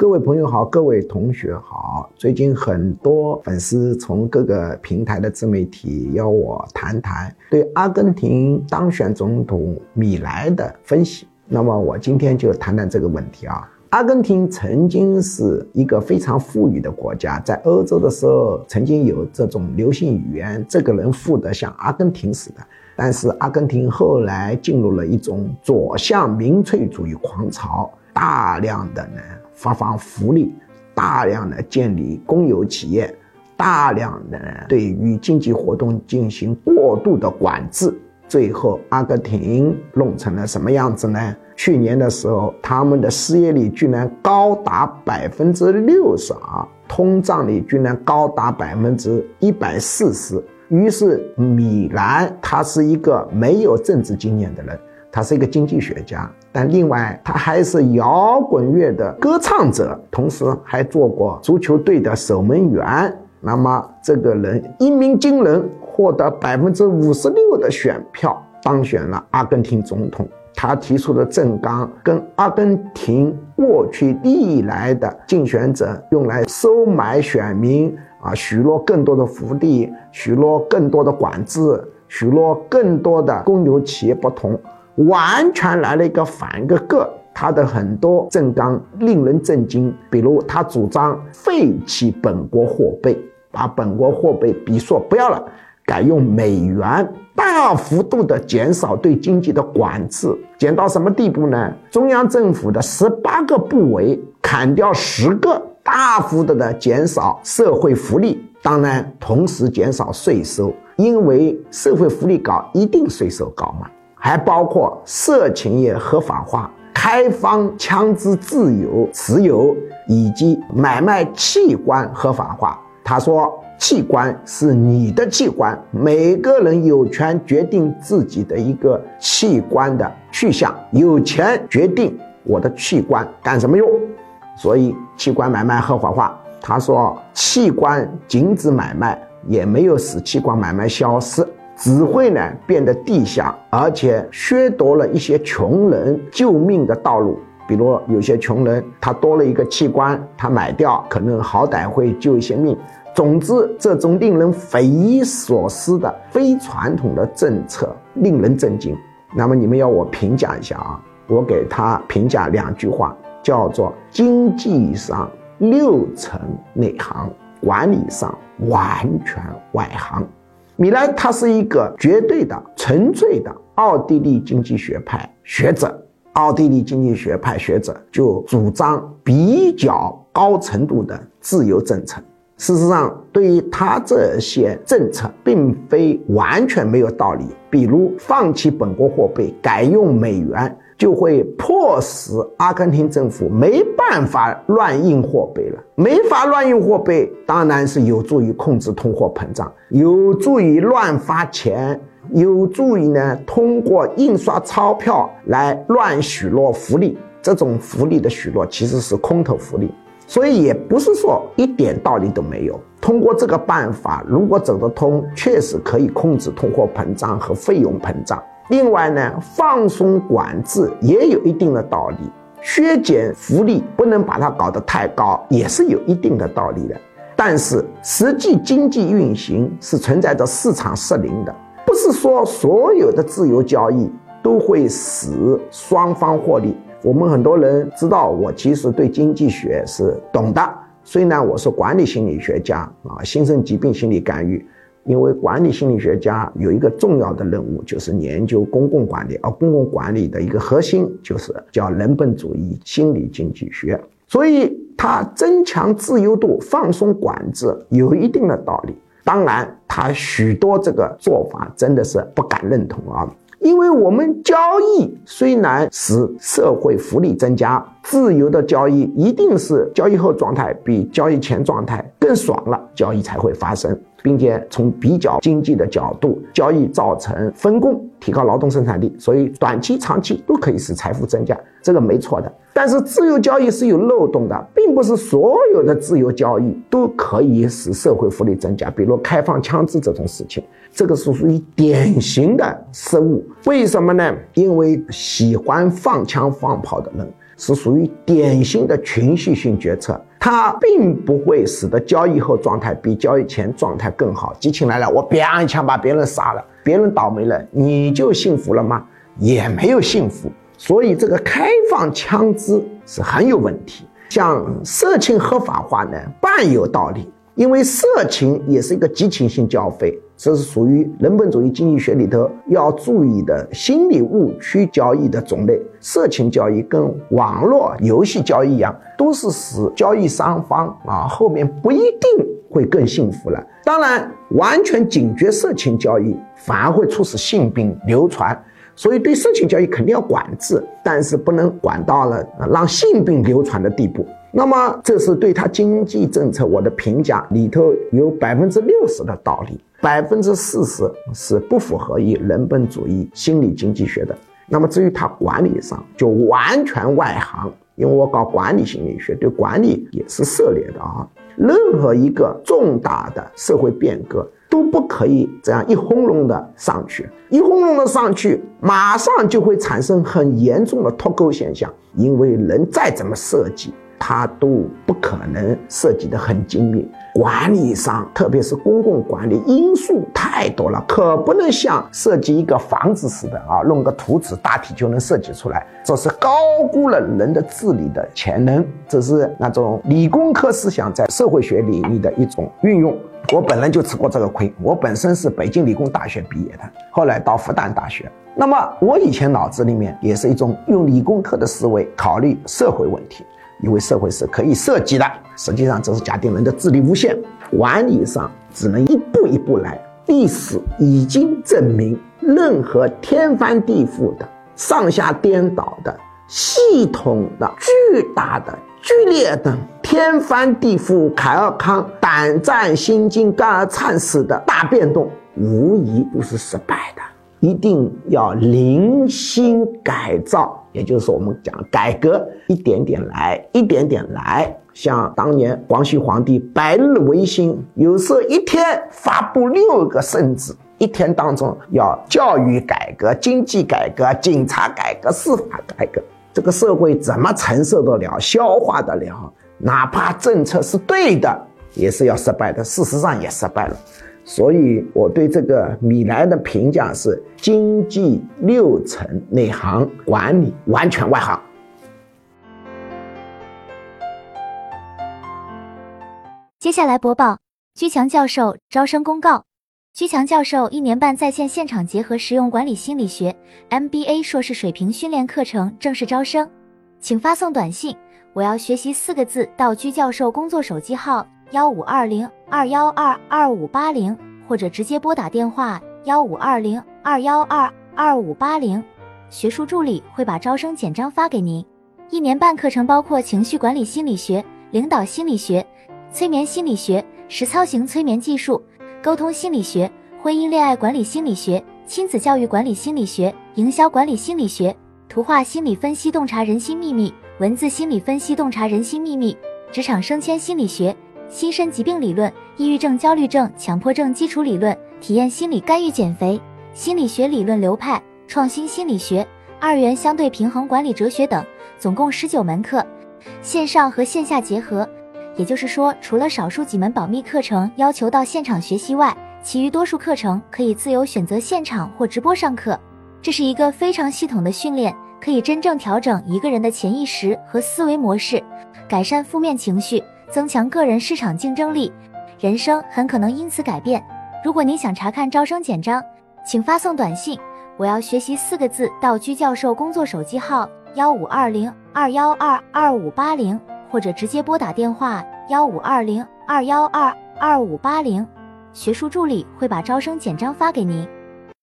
各位朋友好，各位同学好。最近很多粉丝从各个平台的自媒体邀我谈谈对阿根廷当选总统米莱的分析。那么我今天就谈谈这个问题啊。阿根廷曾经是一个非常富裕的国家，在欧洲的时候曾经有这种流行语言：“这个人富得像阿根廷似的。”但是阿根廷后来进入了一种左向民粹主义狂潮，大量的呢发放福利，大量的建立公有企业，大量的对于经济活动进行过度的管制，最后阿根廷弄成了什么样子呢？去年的时候，他们的失业率居然高达百分之六十二，通胀率居然高达百分之一百四十。于是，米兰他是一个没有政治经验的人，他是一个经济学家，另外他还是摇滚乐的歌唱者，同时还做过足球队的守门员。那么，这个人一鸣惊人，获得百分之五十六的选票，当选了阿根廷总统。他提出的政纲跟阿根廷过去历来的竞选者用来收买选民。啊，许诺更多的福利，许诺更多的管制，许诺更多的公有企业不同，完全来了一个反一个个。他的很多政纲令人震惊，比如他主张废弃本国货币，把本国货币比索不要了，改用美元，大幅度的减少对经济的管制，减到什么地步呢？中央政府的十八个部委砍掉十个。大幅度的减少社会福利，当然同时减少税收，因为社会福利高，一定税收高嘛。还包括色情业合法化，开放枪支自由持有，以及买卖器官合法化。他说，器官是你的器官，每个人有权决定自己的一个器官的去向，有钱决定我的器官干什么用。所以器官买卖合法化，他说器官禁止买卖也没有使器官买卖消失，只会呢变得地下，而且削夺了一些穷人救命的道路。比如有些穷人他多了一个器官，他买掉可能好歹会救一些命。总之，这种令人匪夷所思的非传统的政策令人震惊。那么你们要我评价一下啊，我给他评价两句话。叫做经济上六成内行，管理上完全外行。米莱他是一个绝对的、纯粹的奥地利经济学派学者。奥地利经济学派学者就主张比较高程度的自由政策。事实上，对于他这些政策，并非完全没有道理。比如，放弃本国货币，改用美元。就会迫使阿根廷政府没办法乱印货币了，没法乱印货币，当然是有助于控制通货膨胀，有助于乱发钱，有助于呢通过印刷钞票来乱许诺福利。这种福利的许诺其实是空头福利，所以也不是说一点道理都没有。通过这个办法，如果走得通，确实可以控制通货膨胀和费用膨胀。另外呢，放松管制也有一定的道理，削减福利不能把它搞得太高，也是有一定的道理的。但是实际经济运行是存在着市场失灵的，不是说所有的自由交易都会使双方获利。我们很多人知道，我其实对经济学是懂的，虽然我是管理心理学家啊，新生疾病心理干预。因为管理心理学家有一个重要的任务，就是研究公共管理，而公共管理的一个核心就是叫人本主义心理经济学。所以，它增强自由度、放松管制有一定的道理。当然，它许多这个做法真的是不敢认同啊。因为我们交易虽然使社会福利增加，自由的交易一定是交易后状态比交易前状态更爽了，交易才会发生，并且从比较经济的角度，交易造成分工，提高劳动生产力，所以短期、长期都可以使财富增加，这个没错的。但是自由交易是有漏洞的，并不是所有的自由交易都可以使社会福利增加，比如开放枪支这种事情。这个是属于典型的失误，为什么呢？因为喜欢放枪放炮的人，是属于典型的情绪性决策，它并不会使得交易后状态比交易前状态更好。激情来了，我啪一枪把别人杀了，别人倒霉了，你就幸福了吗？也没有幸福。所以这个开放枪支是很有问题。像色情合法化呢，半有道理。因为色情也是一个激情性交费，这是属于人本主义经济学里头要注意的心理误区交易的种类。色情交易跟网络游戏交易一样，都是使交易双方啊后面不一定会更幸福了。当然，完全警觉色情交易反而会促使性病流传，所以对色情交易肯定要管制，但是不能管到了让性病流传的地步。那么，这是对他经济政策我的评价里头有百分之六十的道理，百分之四十是不符合于人本主义心理经济学的。那么至于他管理上，就完全外行，因为我搞管理心理学，对管理也是涉猎的啊。任何一个重大的社会变革都不可以这样一轰隆的上去，一轰隆的上去，马上就会产生很严重的脱钩现象，因为人再怎么设计。他都不可能设计的很精密，管理上，特别是公共管理因素太多了，可不能像设计一个房子似的啊，弄个图纸大体就能设计出来，这是高估了人的智力的潜能，这是那种理工科思想在社会学领域的一种运用。我本人就吃过这个亏，我本身是北京理工大学毕业的，后来到复旦大学，那么我以前脑子里面也是一种用理工科的思维考虑社会问题。因为社会是可以设计的，实际上这是假定人的智力无限，管理上只能一步一步来。历史已经证明，任何天翻地覆的、上下颠倒的、系统的、巨大的、剧烈的、天翻地覆、凯尔康胆战心惊、肝儿颤死的大变动，无疑都是失败的。一定要零星改造，也就是我们讲改革，一点点来，一点点来。像当年光绪皇帝百日维新，有时候一天发布六个圣旨，一天当中要教育改革、经济改革、警察改革、司法改革，这个社会怎么承受得了、消化得了？哪怕政策是对的，也是要失败的。事实上也失败了。所以，我对这个米莱的评价是：经济六层内行，管理完全外行。接下来播报居强教授招生公告：居强教授一年半在线现场结合实用管理心理学 MBA 硕士水平训练课程正式招生，请发送短信“我要学习”四个字到居教授工作手机号。幺五二零二幺二二五八零，或者直接拨打电话幺五二零二幺二二五八零，学术助理会把招生简章发给您。一年半课程包括情绪管理心理学、领导心理学、催眠心理学、实操型催眠技术、沟通心理学、婚姻恋爱管理心理学、亲子教育管理心理学、营销管理心理学、图画心理分析洞察人心秘密、文字心理分析洞察人心秘密、职场升迁心理学。心身疾病理论、抑郁症、焦虑症、强迫症基础理论、体验心理干预减肥、心理学理论流派、创新心理学、二元相对平衡管理哲学等，总共十九门课，线上和线下结合。也就是说，除了少数几门保密课程要求到现场学习外，其余多数课程可以自由选择现场或直播上课。这是一个非常系统的训练，可以真正调整一个人的潜意识和思维模式，改善负面情绪。增强个人市场竞争力，人生很可能因此改变。如果您想查看招生简章，请发送短信“我要学习”四个字到居教授工作手机号幺五二零二幺二二五八零，或者直接拨打电话幺五二零二幺二二五八零，学术助理会把招生简章发给您。